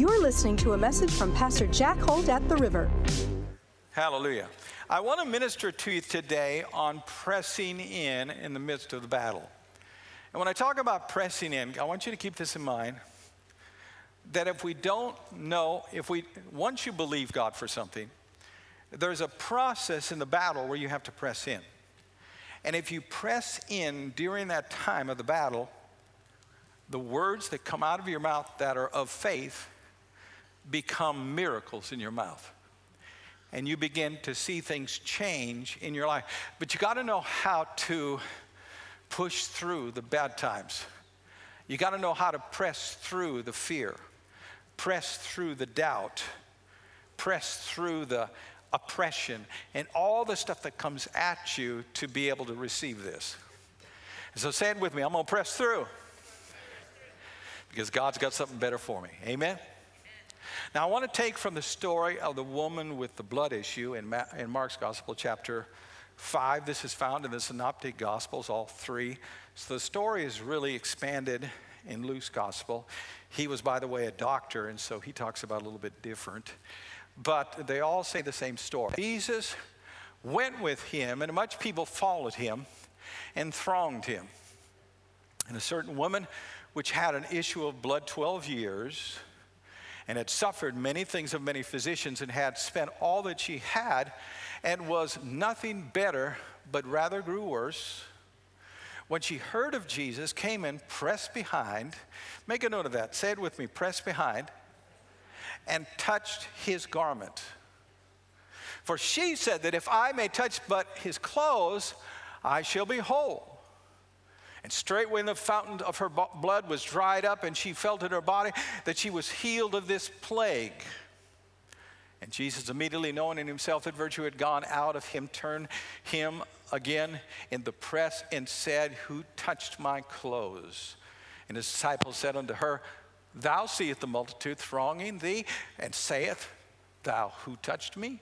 You're listening to a message from Pastor Jack Holt at the River. Hallelujah. I want to minister to you today on pressing in in the midst of the battle. And when I talk about pressing in, I want you to keep this in mind that if we don't know, if we, once you believe God for something, there's a process in the battle where you have to press in. And if you press in during that time of the battle, the words that come out of your mouth that are of faith become miracles in your mouth. And you begin to see things change in your life. But you got to know how to push through the bad times. You got to know how to press through the fear, press through the doubt, press through the oppression, and all the stuff that comes at you to be able to receive this. So say it with me I'm going to press through because God's got something better for me. Amen? Now, I want to take from the story of the woman with the blood issue in, Ma- in Mark's Gospel, chapter 5. This is found in the Synoptic Gospels, all three. So the story is really expanded in Luke's Gospel. He was, by the way, a doctor, and so he talks about a little bit different. But they all say the same story. Jesus went with him, and much people followed him and thronged him. And a certain woman, which had an issue of blood 12 years, and had suffered many things of many physicians, and had spent all that she had, and was nothing better, but rather grew worse. When she heard of Jesus, came and pressed behind. Make a note of that. Say it with me pressed behind. And touched his garment. For she said that if I may touch but his clothes, I shall be whole. And straightway the fountain of her blood was dried up, and she felt in her body that she was healed of this plague. And Jesus, immediately knowing in himself that virtue had gone out of him, turned him again in the press and said, Who touched my clothes? And his disciples said unto her, Thou seest the multitude thronging thee, and saith, Thou who touched me?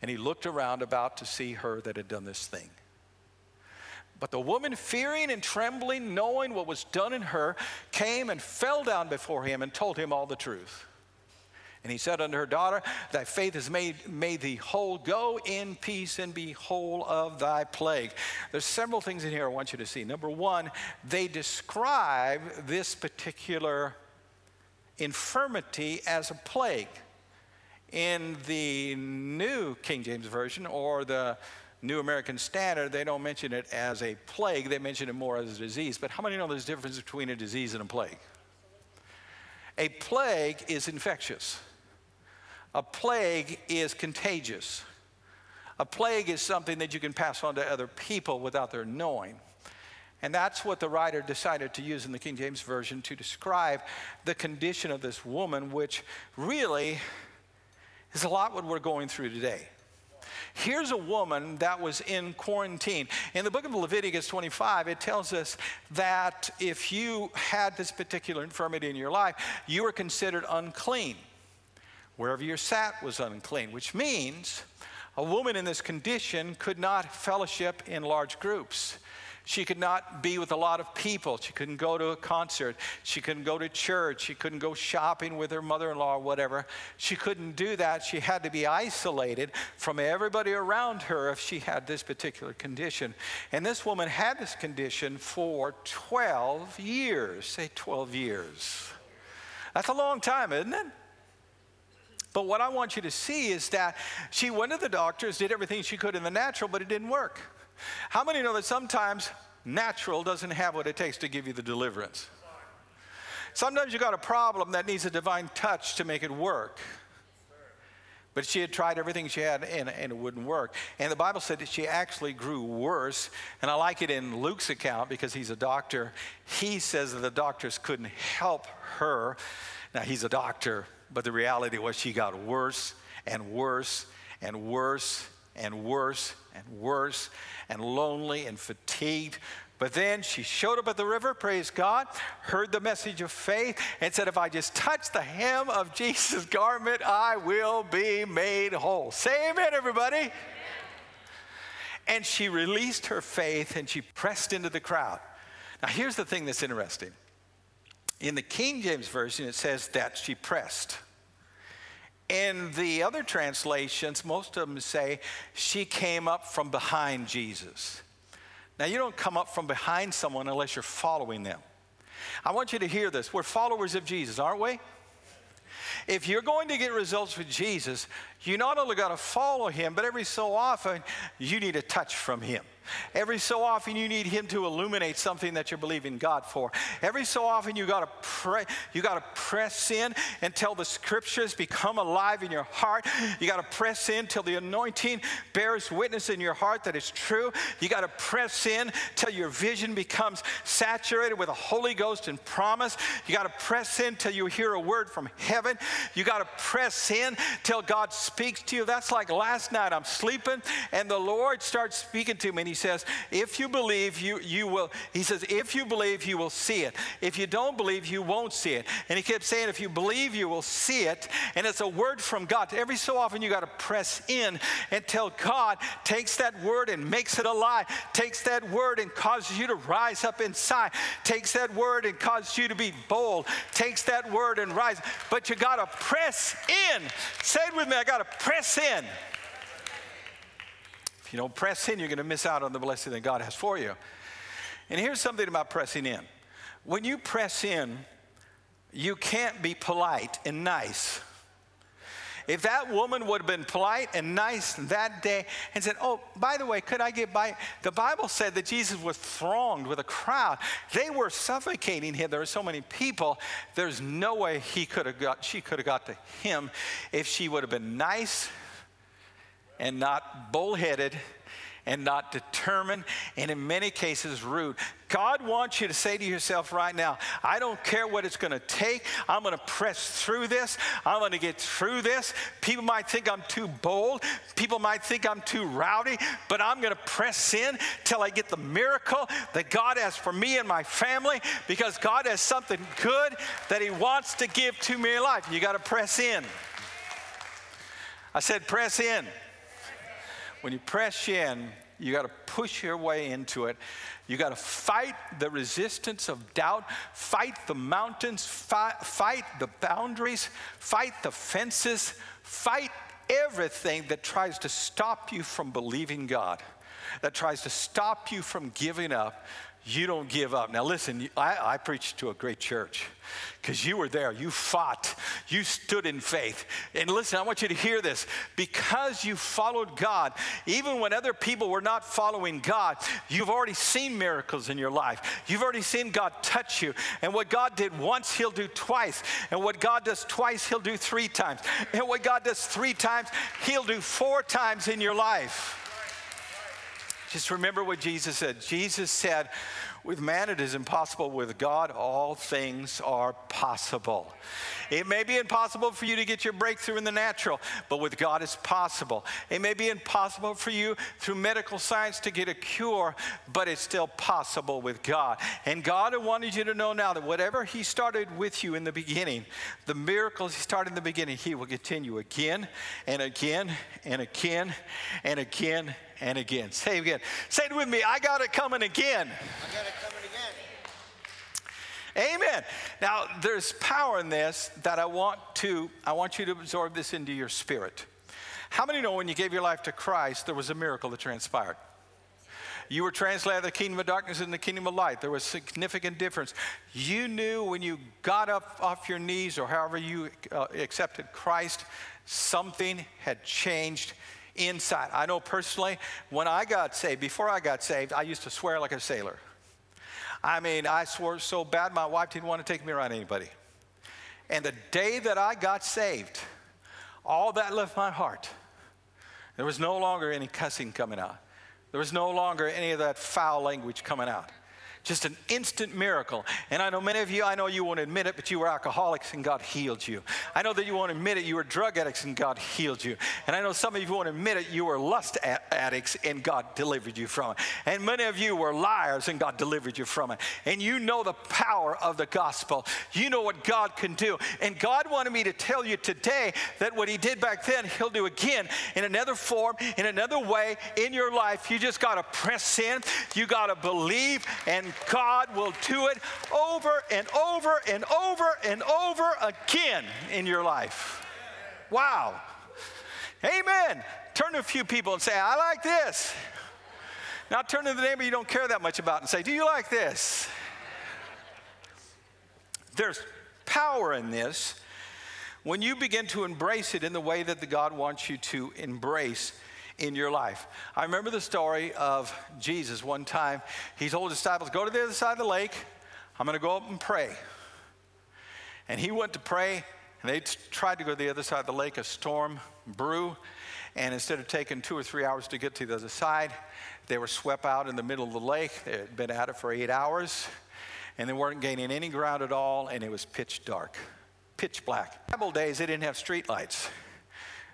And he looked around about to see her that had done this thing. But the woman, fearing and trembling, knowing what was done in her, came and fell down before him and told him all the truth. And he said unto her daughter, Thy faith has made, made thee whole. Go in peace and be whole of thy plague. There's several things in here I want you to see. Number one, they describe this particular infirmity as a plague. In the New King James Version or the New American Standard, they don't mention it as a plague, they mention it more as a disease. But how many know there's a difference between a disease and a plague? A plague is infectious, a plague is contagious. A plague is something that you can pass on to other people without their knowing. And that's what the writer decided to use in the King James Version to describe the condition of this woman, which really is a lot what we're going through today. Here's a woman that was in quarantine. In the book of Leviticus 25, it tells us that if you had this particular infirmity in your life, you were considered unclean. Wherever you sat was unclean, which means a woman in this condition could not fellowship in large groups. She could not be with a lot of people. She couldn't go to a concert. She couldn't go to church. She couldn't go shopping with her mother in law or whatever. She couldn't do that. She had to be isolated from everybody around her if she had this particular condition. And this woman had this condition for 12 years. Say 12 years. That's a long time, isn't it? But what I want you to see is that she went to the doctors, did everything she could in the natural, but it didn't work. How many know that sometimes natural doesn't have what it takes to give you the deliverance? Sometimes you got a problem that needs a divine touch to make it work. But she had tried everything she had and, and, it wouldn't work. And the Bible said that she actually grew worse. And I like it in Luke's account because he's a doctor. He says that the doctors couldn't help her. Now, he's a doctor, but the reality was she got worse and worse and worse and worse and worse and lonely and fatigued. But then she showed up at the river, praise God, heard the message of faith, and said, If I just touch the hem of Jesus' garment, I will be made whole. Say amen, everybody. And she released her faith and she pressed into the crowd. Now, here's the thing that's interesting In the King James Version, it says that she pressed. In the other translations, most of them say she came up from behind Jesus. Now, you don't come up from behind someone unless you're following them. I want you to hear this. We're followers of Jesus, aren't we? If you're going to get results with Jesus, you not only got to follow him, but every so often you need a touch from him. Every so often you need him to illuminate something that you're believing God for. Every so often you got to pray, you got to press in until the scriptures become alive in your heart. You got to press in till the anointing bears witness in your heart that it's true. You got to press in till your vision becomes saturated with the Holy Ghost and promise. You got to press in till you hear a word from heaven. You got to press in till God speaks to you. That's like last night I'm sleeping and the Lord starts speaking to me he says, if you believe, you, you will, he says, if you believe, you will see it. If you don't believe, you won't see it. And he kept saying, if you believe, you will see it. And it's a word from God. Every so often, you got to press in until God takes that word and makes it alive, takes that word and causes you to rise up inside, takes that word and causes you to be bold, takes that word and rise. But you got to press in. Say it with me, I got to press in you don't press in, you're going to miss out on the blessing that God has for you. And here's something about pressing in when you press in, you can't be polite and nice. If that woman would have been polite and nice that day and said, Oh, by the way, could I get by? The Bible said that Jesus was thronged with a crowd. They were suffocating him. There were so many people. There's no way he could have got, she could have got to him if she would have been nice and not bullheaded and not determined and in many cases rude. God wants you to say to yourself right now, I don't care what it's going to take. I'm going to press through this. I'm going to get through this. People might think I'm too bold. People might think I'm too rowdy, but I'm going to press in till I get the miracle that God has for me and my family because God has something good that He wants to give to me in life. You got to press in. I said, press in. When you press in, you got to push your way into it. You got to fight the resistance of doubt, fight the mountains, fight, fight the boundaries, fight the fences, fight everything that tries to stop you from believing God, that tries to stop you from giving up, you don't give up. Now, listen, I, I preached to a great church because you were there. You fought. You stood in faith. And listen, I want you to hear this. Because you followed God, even when other people were not following God, you've already seen miracles in your life. You've already seen God touch you. And what God did once, He'll do twice. And what God does twice, He'll do three times. And what God does three times, He'll do four times in your life. Just remember what Jesus said. Jesus said, with man it is impossible, with God all things are possible. It may be impossible for you to get your breakthrough in the natural, but with God it's possible. It may be impossible for you through medical science to get a cure, but it's still possible with God. And God wanted you to know now that whatever He started with you in the beginning, the miracles He started in the beginning, He will continue again and again and again and again and again. Say it again. Say it with me. I got it coming again. I got it coming again. Amen. Now there's power in this that I want to I want you to absorb this into your spirit. How many know when you gave your life to Christ there was a miracle that transpired? You were translated out of the kingdom of darkness into the kingdom of light. There was a significant difference. You knew when you got up off your knees or however you uh, accepted Christ, something had changed inside. I know personally, when I got saved, before I got saved, I used to swear like a sailor. I mean, I swore so bad, my wife didn't want to take me around anybody. And the day that I got saved, all that left my heart. There was no longer any cussing coming out. There was no longer any of that foul language coming out just an instant miracle. And I know many of you, I know you won't admit it, but you were alcoholics and God healed you. I know that you won't admit it, you were drug addicts and God healed you. And I know some of you won't admit it, you were lust addicts and God delivered you from it. And many of you were liars and God delivered you from it. And you know the power of the gospel. You know what God can do. And God wanted me to tell you today that what He did back then, He'll do again in another form, in another way in your life. You just got to press in, you got to believe, and God will do it over and over and over and over again in your life. Wow. Amen. Turn to a few people and say, I like this. Now turn to the neighbor you don't care that much about and say, Do you like this? There's power in this when you begin to embrace it in the way that the God wants you to embrace in your life. I remember the story of Jesus one time. He told his disciples, Go to the other side of the lake. I'm going to go up and pray. And he went to pray, and they tried to go to the other side of the lake. A storm brew, and instead of taking two or three hours to get to the other side, they were swept out in the middle of the lake. They had been at it for eight hours, and they weren't gaining any ground at all, and it was pitch dark, pitch black. Bible days, they didn't have street lights.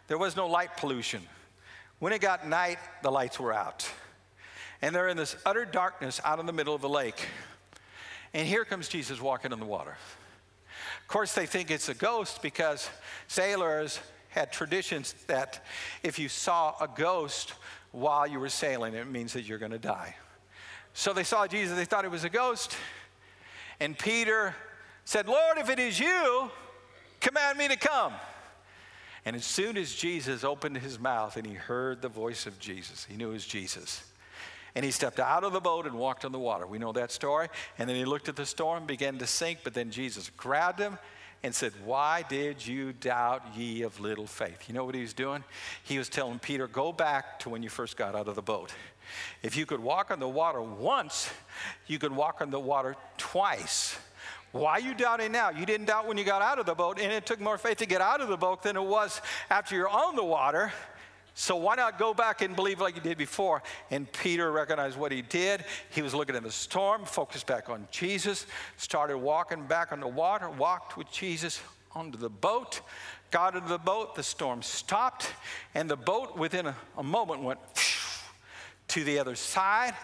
There was no light pollution. When it got night, the lights were out. And they're in this utter darkness out in the middle of the lake. And here comes Jesus walking on the water. Of course, they think it's a ghost because sailors had traditions that if you saw a ghost while you were sailing, it means that you're going to die. So they saw Jesus, they thought it was a ghost. And Peter said, Lord, if it is you, command me to come. And as soon as Jesus opened his mouth and he heard the voice of Jesus, he knew it was Jesus. And he stepped out of the boat and walked on the water. We know that story. And then he looked at the storm, began to sink, but then Jesus grabbed him and said, Why did you doubt, ye of little faith? You know what he was doing? He was telling Peter, Go back to when you first got out of the boat. If you could walk on the water once, you could walk on the water twice. Why are you doubting now? You didn't doubt when you got out of the boat, and it took more faith to get out of the boat than it was after you're on the water. So why not go back and believe like you did before? And Peter recognized what he did. He was looking at the storm, focused back on Jesus, started walking back on the water, walked with Jesus onto the boat, got into the boat, the storm stopped, and the boat within a, a moment went to the other side,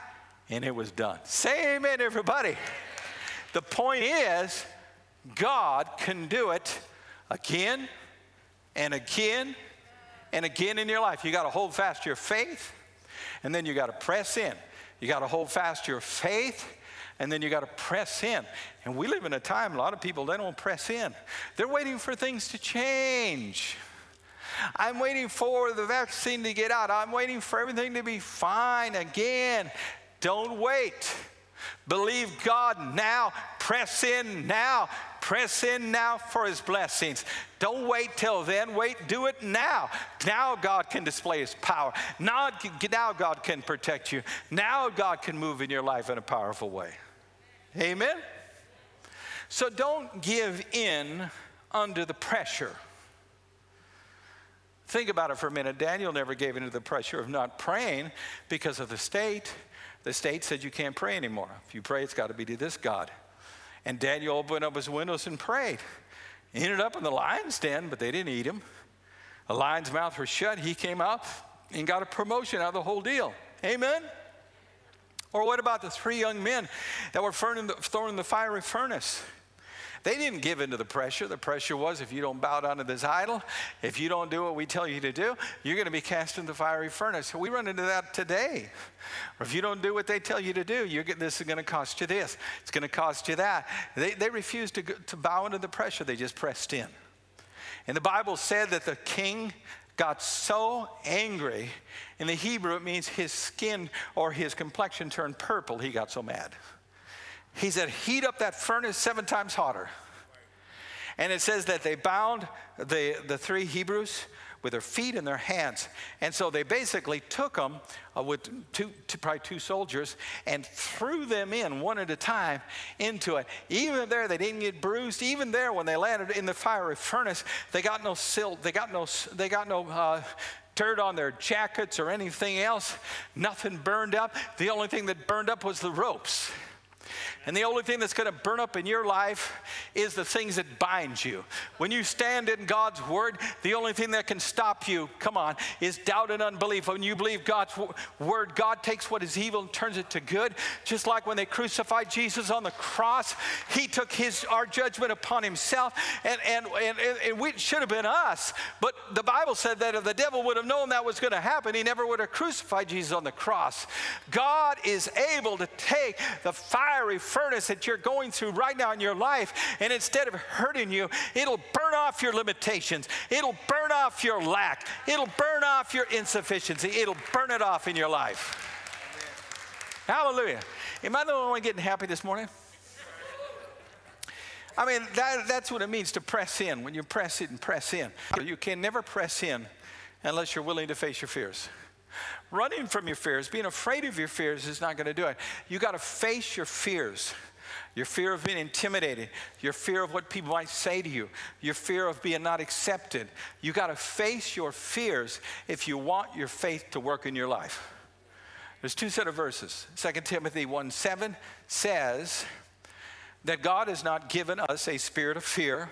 and it was done. Say amen, everybody. The point is, God can do it again and again and again in your life. You got to hold fast your faith, and then you got to press in. You got to hold fast your faith, and then you got to press in. And we live in a time, a lot of people, they don't press in. They're waiting for things to change. I'm waiting for the vaccine to get out. I'm waiting for everything to be fine again. Don't wait. Believe God now. Press in now. Press in now for his blessings. Don't wait till then. Wait, do it now. Now God can display his power. Now, now God can protect you. Now God can move in your life in a powerful way. Amen? So don't give in under the pressure. Think about it for a minute. Daniel never gave in to the pressure of not praying because of the state. The state said you can't pray anymore. If you pray, it's got to be to this God. And Daniel opened up his windows and prayed. He ended up in the lion's den, but they didn't eat him. The lion's mouth was shut. He came out and got a promotion out of the whole deal. Amen? Or what about the three young men that were thrown in the fiery furnace? They didn't give into the pressure. The pressure was if you don't bow down to this idol, if you don't do what we tell you to do, you're going to be cast into the fiery furnace. We run into that today. Or if you don't do what they tell you to do, you're, this is going to cost you this. It's going to cost you that. They, they refused to, to bow under the pressure. They just pressed in. And the Bible said that the king got so angry. In the Hebrew, it means his skin or his complexion turned purple. He got so mad. He said, Heat up that furnace seven times hotter. And it says that they bound the, the three Hebrews with their feet and their hands. And so they basically took them uh, with two, two, probably two soldiers and threw them in one at a time into it. Even there, they didn't get bruised. Even there, when they landed in the fiery furnace, they got no silt, they got no, they got no uh, dirt on their jackets or anything else. Nothing burned up. The only thing that burned up was the ropes. And the only thing that's going to burn up in your life is the things that bind you. When you stand in God's word, the only thing that can stop you, come on, is doubt and unbelief. When you believe God's word, God takes what is evil and turns it to good. Just like when they crucified Jesus on the cross, he took his our judgment upon himself, and, and, and, and it should have been us. But the Bible said that if the devil would have known that was going to happen, he never would have crucified Jesus on the cross. God is able to take the fire fiery furnace that you're going through right now in your life. And instead of hurting you, it'll burn off your limitations, it'll burn off your lack, it'll burn off your insufficiency, it'll burn it off in your life. Hallelujah. Am I the only one getting happy this morning? I mean, that, that's what it means to press in. When you press it and press in, you can never press in unless you're willing to face your fears. Running from your fears, being afraid of your fears is not going to do it. You got to face your fears. Your fear of being intimidated, your fear of what people might say to you, your fear of being not accepted. You got to face your fears if you want your faith to work in your life. There's two set of verses. 2 Timothy 1 7 says that God has not given us a spirit of fear,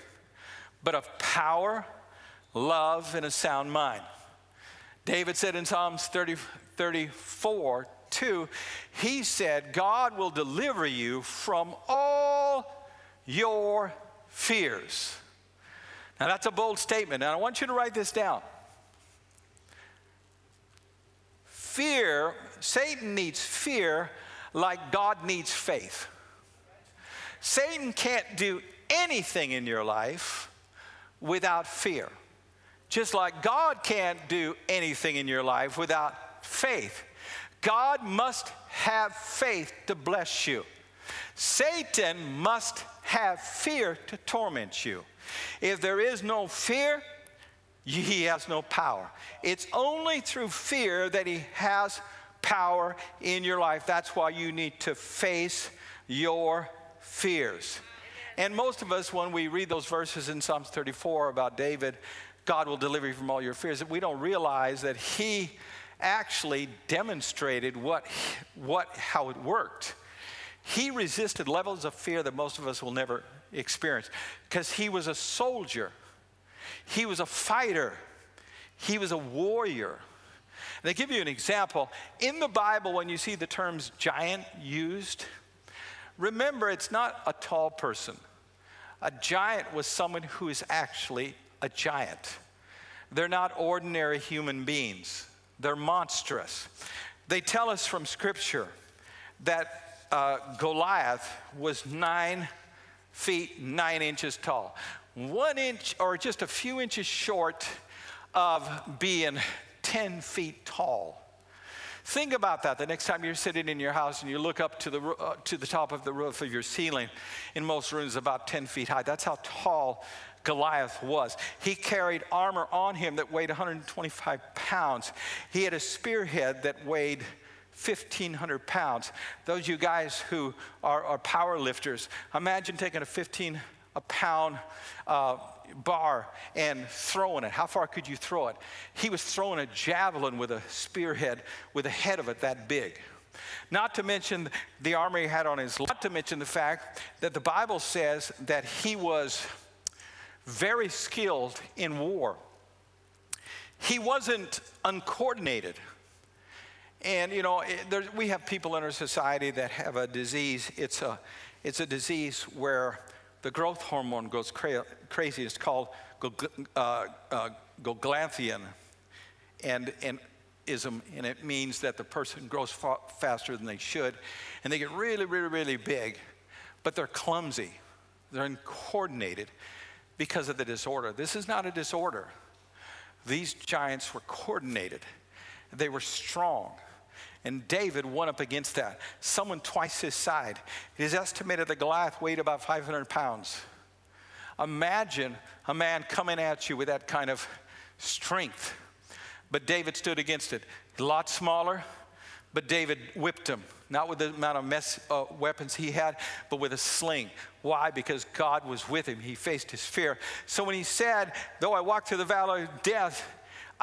but of power, love, and a sound mind. David said in Psalms 30, 34, 2, he said, God will deliver you from all your fears. Now, that's a bold statement, and I want you to write this down. Fear, Satan needs fear like God needs faith. Satan can't do anything in your life without fear. Just like God can't do anything in your life without faith. God must have faith to bless you. Satan must have fear to torment you. If there is no fear, he has no power. It's only through fear that he has power in your life. That's why you need to face your fears. And most of us, when we read those verses in Psalms 34 about David, God will deliver you from all your fears. That we don't realize that he actually demonstrated what, what, how it worked. He resisted levels of fear that most of us will never experience because he was a soldier, he was a fighter, he was a warrior. And they give you an example. In the Bible, when you see the terms giant used, remember it's not a tall person. A giant was someone who is actually a giant. They're not ordinary human beings, they're monstrous. They tell us from Scripture that uh, Goliath was nine feet, nine inches tall, one inch or just a few inches short of being 10 feet tall. Think about that the next time you're sitting in your house and you look up to the, uh, to the top of the roof of your ceiling. In most rooms, about 10 feet high. That's how tall Goliath was. He carried armor on him that weighed 125 pounds. He had a spearhead that weighed 1,500 pounds. Those you guys who are, are power lifters, imagine taking a 15 a pound uh, bar and throwing it. How far could you throw it? He was throwing a javelin with a spearhead with a head of it that big. Not to mention the armor he had on his, not to mention the fact that the Bible says that he was very skilled in war. He wasn't uncoordinated. And, you know, there, we have people in our society that have a disease. It's a, it's a disease where the growth hormone goes cra- crazy. It's called uh, uh, Goglanthia and, and ism, and it means that the person grows fa- faster than they should, and they get really, really, really big, but they're clumsy. They're uncoordinated because of the disorder. This is not a disorder. These giants were coordinated, they were strong. And David went up against that. Someone twice his side. It is estimated that Goliath weighed about 500 pounds. Imagine a man coming at you with that kind of strength. But David stood against it. A lot smaller, but David whipped him, not with the amount of mess, uh, weapons he had, but with a sling. Why? Because God was with him. He faced his fear. So when he said, Though I walk through the valley of death,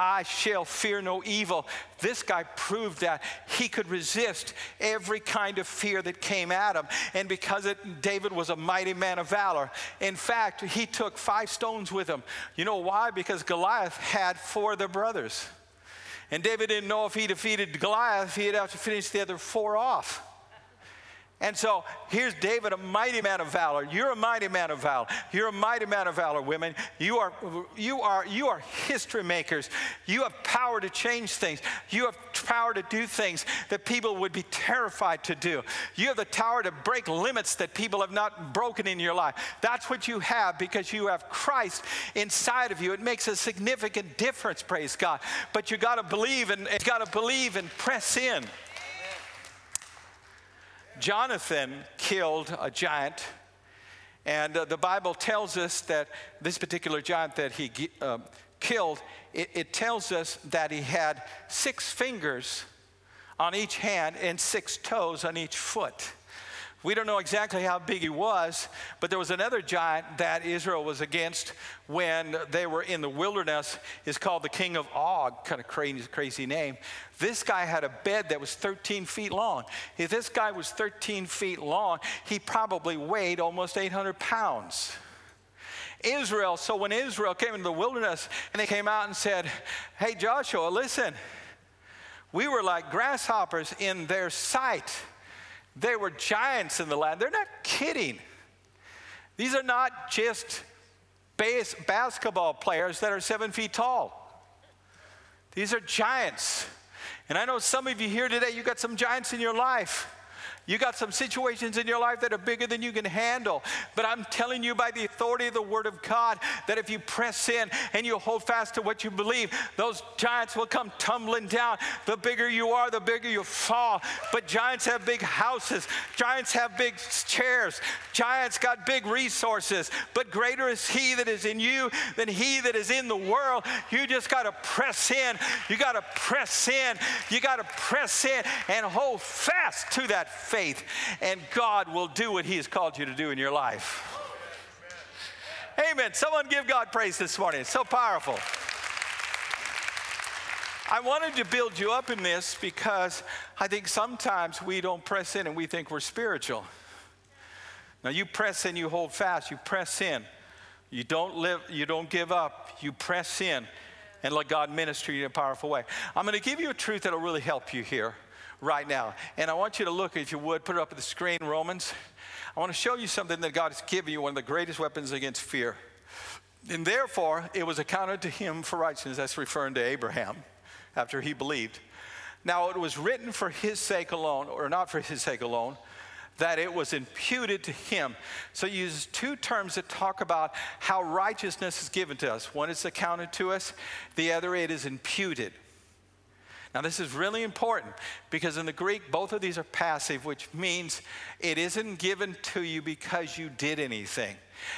I shall fear no evil. This guy proved that he could resist every kind of fear that came at him. And because it, David was a mighty man of valor, in fact, he took five stones with him. You know why? Because Goliath had four of the brothers. And David didn't know if he defeated Goliath, he'd have to finish the other four off. And so here's David, a mighty man of valor. You're a mighty man of valor. You're a mighty man of valor, women. You are, you are, you are history makers. You have power to change things. You have power to do things that people would be terrified to do. You have the power to break limits that people have not broken in your life. That's what you have because you have Christ inside of you. It makes a significant difference, praise God. But you got to believe and you got to believe and press in. Jonathan killed a giant, and uh, the Bible tells us that this particular giant that he uh, killed, it, it tells us that he had six fingers on each hand and six toes on each foot. We don't know exactly how big he was, but there was another giant that Israel was against when they were in the wilderness. Is called the king of Og, kind of crazy, crazy name. This guy had a bed that was 13 feet long. If this guy was 13 feet long, he probably weighed almost 800 pounds. Israel, so when Israel came into the wilderness and they came out and said, Hey, Joshua, listen, we were like grasshoppers in their sight. They were giants in the land. They're not kidding. These are not just base basketball players that are seven feet tall. These are giants. And I know some of you here today, you got some giants in your life. You got some situations in your life that are bigger than you can handle. But I'm telling you by the authority of the Word of God that if you press in and you hold fast to what you believe, those giants will come tumbling down. The bigger you are, the bigger you fall. But giants have big houses, giants have big chairs, giants got big resources. But greater is He that is in you than He that is in the world. You just got to press in. You got to press in. You got to press in and hold fast to that faith faith, and God will do what He has called you to do in your life. Amen. Someone give God praise this morning. It's so powerful. I wanted to build you up in this because I think sometimes we don't press in and we think we're spiritual. Now you press in, you hold fast, you press in. You don't live, you don't give up, you press in and let God minister you in a powerful way. I'm going to give you a truth that'll really help you here right now. And I want you to look, if you would, put it up at the screen, Romans. I want to show you something that God has given you, one of the greatest weapons against fear. And therefore, it was accounted to him for righteousness. That's referring to Abraham after he believed. Now, it was written for his sake alone, or not for his sake alone, that it was imputed to him. So he uses two terms that talk about how righteousness is given to us. One is accounted to us, the other it is imputed. Now, this is really important because in the Greek, both of these are passive, which means it isn't given to you because you did anything.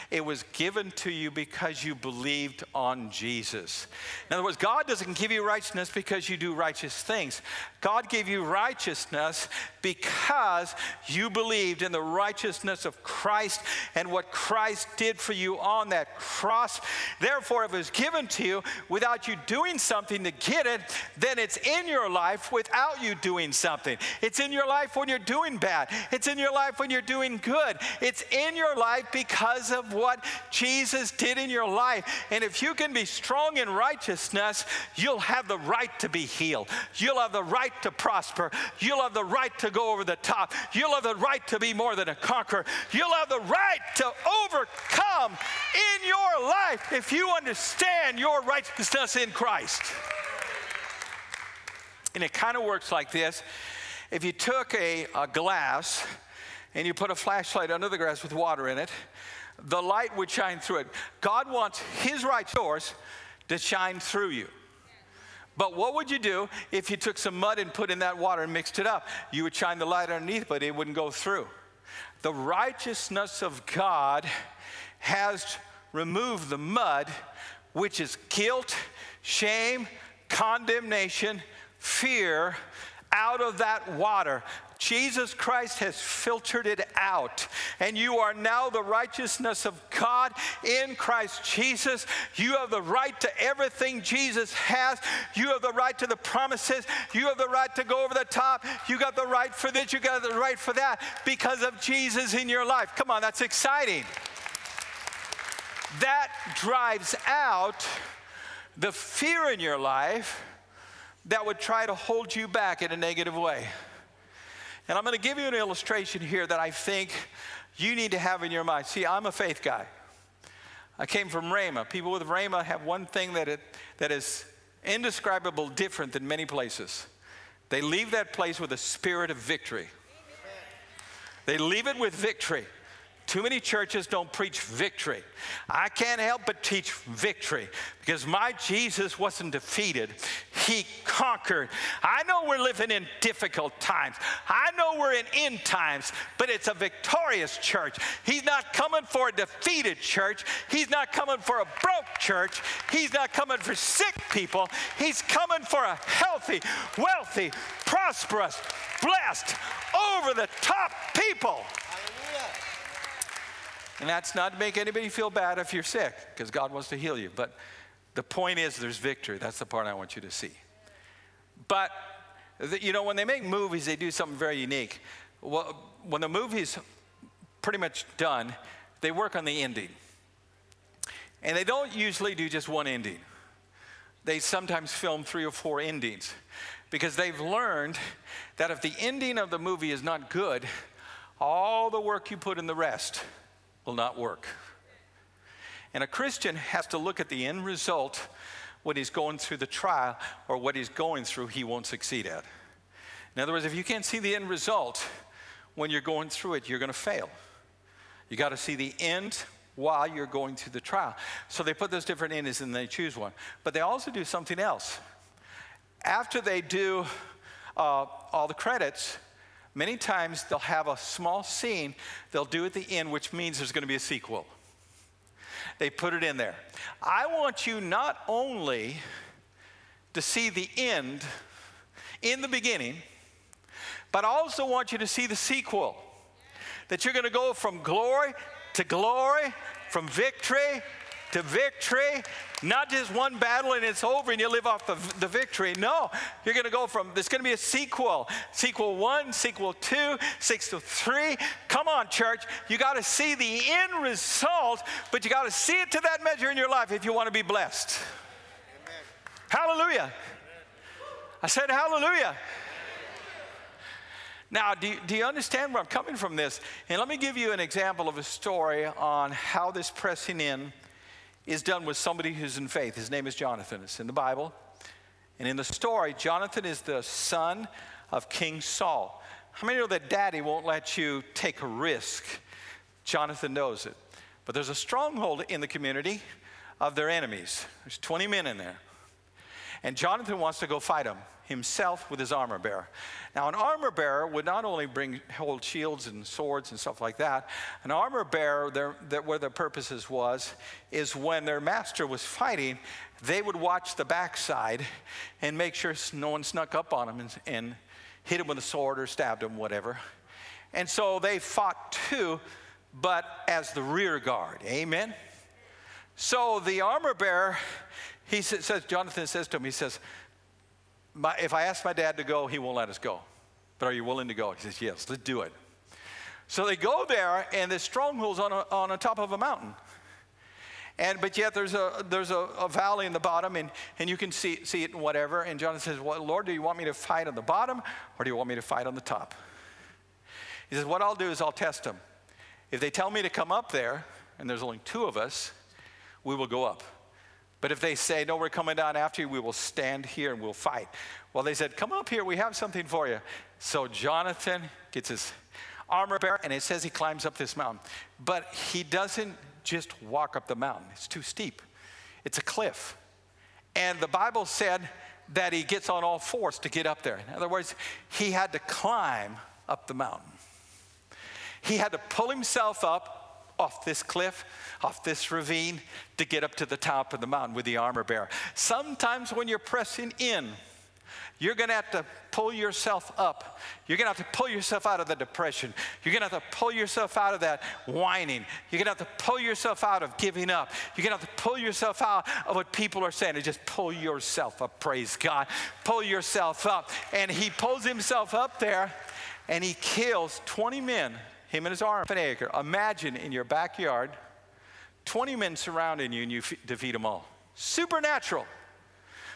It was given to you because you believed on Jesus. In other words, God doesn't give you righteousness because you do righteous things. God gave you righteousness because you believed in the righteousness of Christ and what Christ did for you on that cross. Therefore, if it was given to you without you doing something to get it, then it's in your life without you doing something. It's in your life when you're doing bad, it's in your life when you're doing good. It's in your life because of what Jesus did in your life. And if you can be strong in righteousness, you'll have the right to be healed. You'll have the right to prosper. You'll have the right to go over the top. You'll have the right to be more than a conqueror. You'll have the right to overcome in your life if you understand your righteousness in Christ. And it kind of works like this. If you took a, a glass and you put a flashlight under the glass with water in it, the light would shine through it. God wants His right source to shine through you. But what would you do if you took some mud and put in that water and mixed it up? You would shine the light underneath, but it wouldn't go through. The righteousness of God has removed the mud, which is guilt, shame, condemnation, fear, out of that water. Jesus Christ has filtered it out, and you are now the righteousness of God in Christ Jesus. You have the right to everything Jesus has. You have the right to the promises. You have the right to go over the top. You got the right for this. You got the right for that because of Jesus in your life. Come on, that's exciting. That drives out the fear in your life that would try to hold you back in a negative way. And I'm going to give you an illustration here that I think you need to have in your mind. See, I'm a faith guy. I came from Rhema. People with Rhema have one thing that, it, that is indescribable different than many places. They leave that place with a spirit of victory. They leave it with victory. Too many churches don't preach victory. I can't help but teach victory because my Jesus wasn't defeated, He conquered. I know we're living in difficult times, I know we're in end times, but it's a victorious church. He's not coming for a defeated church, He's not coming for a broke church, He's not coming for sick people, He's coming for a healthy, wealthy, prosperous, blessed, over the top people. And that's not to make anybody feel bad if you're sick, because God wants to heal you. But the point is, there's victory. That's the part I want you to see. But, you know, when they make movies, they do something very unique. Well, when the movie's pretty much done, they work on the ending. And they don't usually do just one ending, they sometimes film three or four endings because they've learned that if the ending of the movie is not good, all the work you put in the rest will not work. And a Christian has to look at the end result when he's going through the trial or what he's going through, he won't succeed at. In other words, if you can't see the end result when you're going through it, you're going to fail. You got to see the end while you're going through the trial. So they put those different endings and they choose one. But they also do something else. After they do uh, all the credits, Many times they'll have a small scene they'll do at the end, which means there's going to be a sequel. They put it in there. I want you not only to see the end in the beginning, but I also want you to see the sequel. That you're going to go from glory to glory, from victory to victory. Not just one battle and it's over and you live off the, the victory. No, you're going to go from, there's going to be a sequel. Sequel one, sequel two, sequel three. Come on, church. You got to see the end result, but you got to see it to that measure in your life if you want to be blessed. Amen. Hallelujah. I said, Hallelujah. Now, do you, do you understand where I'm coming from this? And let me give you an example of a story on how this pressing in is done with somebody who's in faith. His name is Jonathan. It's in the Bible. And in the story, Jonathan is the son of King Saul. How many know that daddy won't let you take a risk? Jonathan knows it. But there's a stronghold in the community of their enemies. There's 20 men in there. And Jonathan wants to go fight them himself with his armor bearer. Now, an armor bearer would not only bring hold shields and swords and stuff like that. An armor bearer, their, their, where their purposes was, is when their master was fighting, they would watch the backside and make sure no one snuck up on them and, and hit him with a sword or stabbed him, whatever. And so they fought too, but as the rear guard. Amen. So the armor bearer, he says, Jonathan says to him, he says, my, if I ask my dad to go, he won't let us go. But are you willing to go? He says, Yes, let's do it. So they go there, and this stronghold's on, a, on the top of a mountain. And, but yet there's, a, there's a, a, valley in the bottom, and, and you can see, see it and whatever. And Jonathan says, well, Lord, do you want me to fight on the bottom, or do you want me to fight on the top? He says, What I'll do is I'll test them. If they tell me to come up there, and there's only two of us, we will go up. But if they say, No, we're coming down after you, we will stand here and we'll fight. Well, they said, Come up here, we have something for you. So Jonathan gets his armor bearer, and it says he climbs up this mountain. But he doesn't just walk up the mountain, it's too steep, it's a cliff. And the Bible said that he gets on all fours to get up there. In other words, he had to climb up the mountain. He had to pull himself up off this cliff, off this ravine to get up to the top of the mountain with the armor bearer. Sometimes when you're pressing in, you're going to have to pull yourself up. You're going to have to pull yourself out of the depression. You're going to have to pull yourself out of that whining. You're going to have to pull yourself out of giving up. You're going to have to pull yourself out of what people are saying and just pull yourself up. Praise God. Pull yourself up. And he pulls himself up there and he kills 20 men him and his arm an acre. Imagine in your backyard, 20 men surrounding you and you f- defeat them all. Supernatural.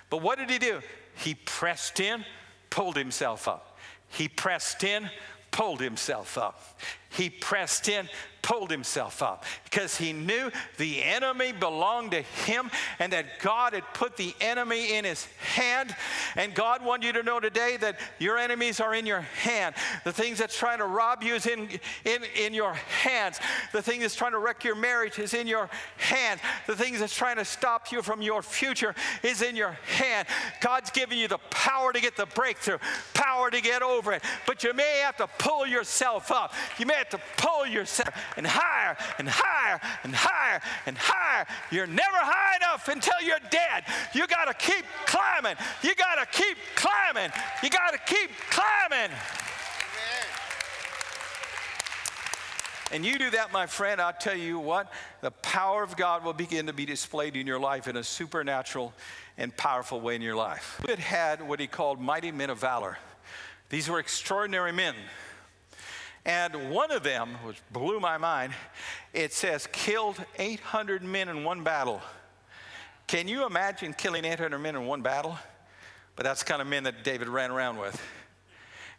But what did he do? He pressed in, pulled himself up. He pressed in, pulled himself up. He pressed in, pulled himself up because he knew the enemy belonged to him and that God had put the enemy in his hand. And God wanted you to know today that your enemies are in your hand. The things that's trying to rob you is in, in, in your hands. The thing that's trying to wreck your marriage is in your hand. The things that's trying to stop you from your future is in your hand. God's given you the power to get the breakthrough, power to get over it. But you may have to pull yourself up. You may have to pull yourself and higher and higher and higher and higher. You're never high enough until you're dead. You got to keep climbing. You got to keep climbing. You got to keep climbing. And you do that, my friend, I'll tell you what, the power of God will begin to be displayed in your life in a supernatural and powerful way in your life. David had what he called mighty men of valor. These were extraordinary men and one of them, which blew my mind, it says, killed 800 men in one battle. Can you imagine killing 800 men in one battle? But that's the kind of men that David ran around with.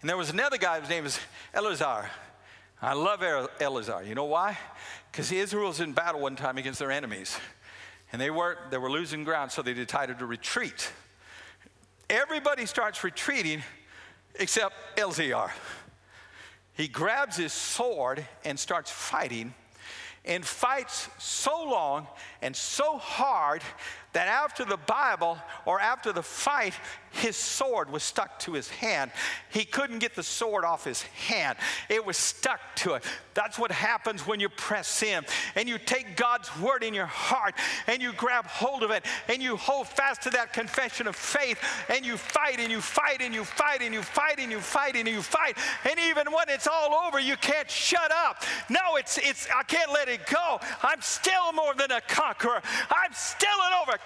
And there was another guy, whose name is Eleazar. I love Eleazar. You know why? Because Israel was in battle one time against their enemies. And they were, they were losing ground, so they decided to retreat. Everybody starts retreating except Eleazar. He grabs his sword and starts fighting and fights so long and so hard that after the Bible or after the fight, his sword was stuck to his hand. He couldn't get the sword off his hand, it was stuck to it. That's what happens when you press in and you take God's word in your heart and you grab hold of it and you hold fast to that confession of faith and you fight and you fight and you fight and you fight and you fight and you fight. And even when it's all over, you can't shut up. No, it's, it's I can't let it go. I'm still more than a conqueror, I'm still an overcomer.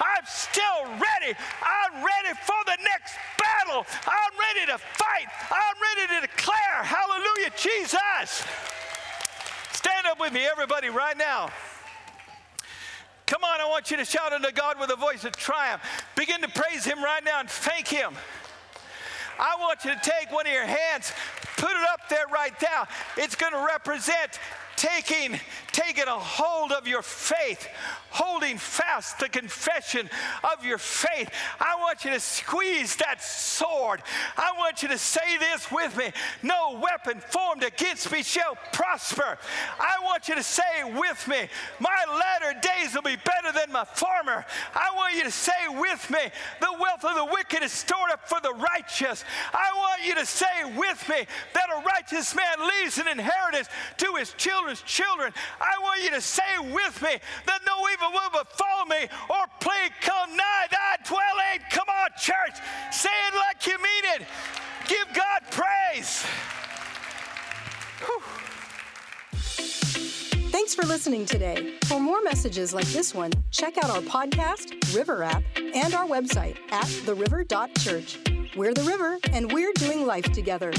I'm still ready. I'm ready for the next battle. I'm ready to fight. I'm ready to declare, Hallelujah, Jesus. Stand up with me, everybody, right now. Come on, I want you to shout unto God with a voice of triumph. Begin to praise Him right now and thank Him. I want you to take one of your hands, put it up there right now. It's going to represent taking, taking a hold of your faith, holding fast the confession of your faith. I want you to squeeze that sword. I want you to say this with me No weapon formed against me shall prosper. I want you to say with me, My latter days will be better than my former. I want you to say with me, The wealth of the wicked is stored up for the righteous. I want you to say with me that a righteous man leaves an inheritance to his children children. I want you to say with me that no evil will befall me or plague come nigh thy dwelling. Come on, church. Say it like you mean it. Give God praise. Whew. Thanks for listening today. For more messages like this one, check out our podcast, River app, and our website at theriver.church. We're the river, and we're doing life together.